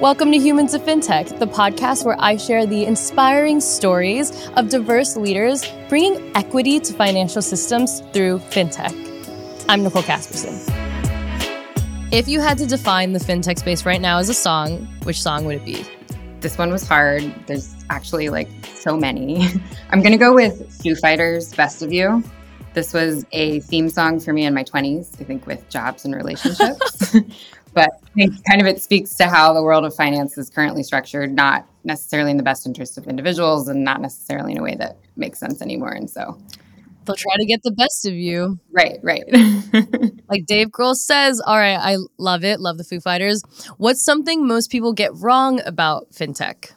Welcome to Humans of FinTech, the podcast where I share the inspiring stories of diverse leaders bringing equity to financial systems through FinTech. I'm Nicole Casperson. If you had to define the FinTech space right now as a song, which song would it be? This one was hard. There's actually like so many. I'm going to go with Foo Fighters' Best of You. This was a theme song for me in my 20s, I think, with jobs and relationships. but I think kind of it speaks to how the world of finance is currently structured, not necessarily in the best interest of individuals and not necessarily in a way that makes sense anymore. And so they'll try to get the best of you. Right, right. like Dave Grohl says, all right, I love it, love the Foo Fighters. What's something most people get wrong about fintech?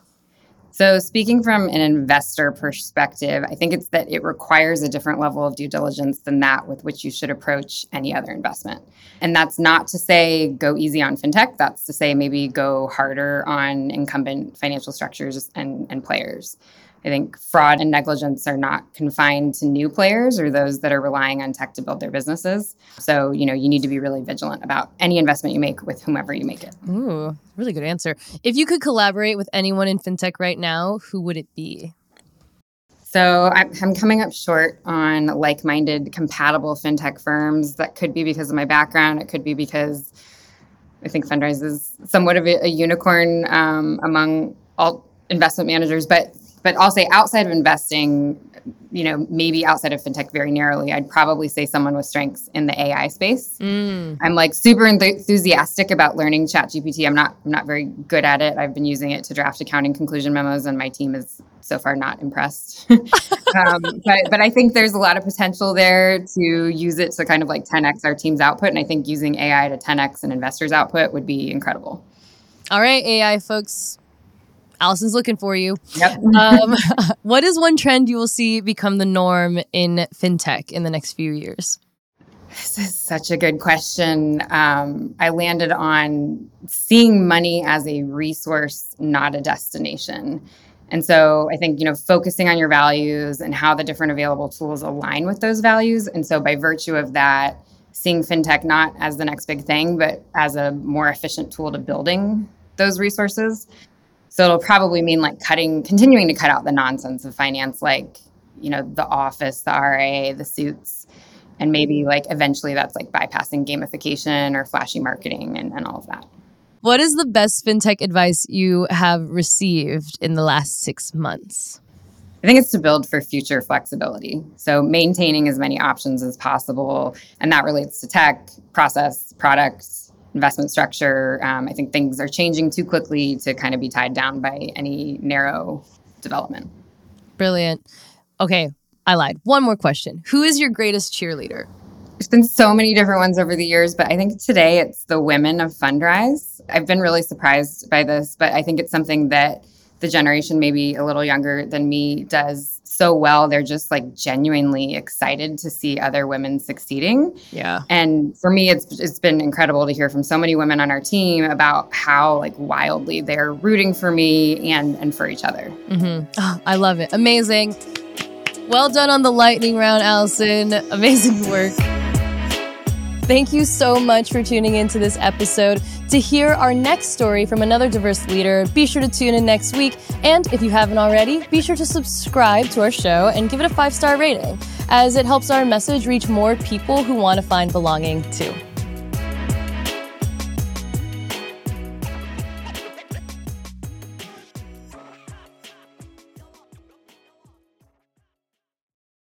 So, speaking from an investor perspective, I think it's that it requires a different level of due diligence than that with which you should approach any other investment. And that's not to say go easy on fintech, that's to say maybe go harder on incumbent financial structures and, and players. I think fraud and negligence are not confined to new players or those that are relying on tech to build their businesses. So, you know, you need to be really vigilant about any investment you make with whomever you make it. Ooh, really good answer. If you could collaborate with anyone in fintech right now, who would it be? So I'm coming up short on like-minded, compatible fintech firms. That could be because of my background. It could be because I think Fundrise is somewhat of a, a unicorn um, among all investment managers. But but I'll say outside of investing, you know, maybe outside of fintech very narrowly, I'd probably say someone with strengths in the AI space. Mm. I'm like super enthusiastic about learning ChatGPT. I'm not I'm not very good at it. I've been using it to draft accounting conclusion memos, and my team is so far not impressed. um, but but I think there's a lot of potential there to use it to kind of like 10x our team's output, and I think using AI to 10x an investor's output would be incredible. All right, AI folks, Alison's looking for you. Yep. um, what is one trend you will see become the norm in fintech in the next few years? This is such a good question. Um, I landed on seeing money as a resource, not a destination. And so I think, you know, focusing on your values and how the different available tools align with those values. And so by virtue of that, seeing fintech not as the next big thing, but as a more efficient tool to building those resources. So it'll probably mean like cutting, continuing to cut out the nonsense of finance, like, you know, the office, the RA, the suits. And maybe like eventually that's like bypassing gamification or flashy marketing and, and all of that. What is the best fintech advice you have received in the last six months? I think it's to build for future flexibility. So maintaining as many options as possible. And that relates to tech, process, products, investment structure. Um, I think things are changing too quickly to kind of be tied down by any narrow development. Brilliant. Okay, I lied. One more question. Who is your greatest cheerleader? There's been so many different ones over the years, but I think today it's the women of Fundrise. I've been really surprised by this, but I think it's something that the generation maybe a little younger than me does so well. They're just like genuinely excited to see other women succeeding. Yeah. And for me, it's it's been incredible to hear from so many women on our team about how like wildly they're rooting for me and and for each other. Mm-hmm. Oh, I love it. Amazing. Well done on the lightning round, Alison. Amazing work. Thank you so much for tuning into this episode. To hear our next story from another diverse leader, be sure to tune in next week. And if you haven't already, be sure to subscribe to our show and give it a five star rating, as it helps our message reach more people who want to find belonging too.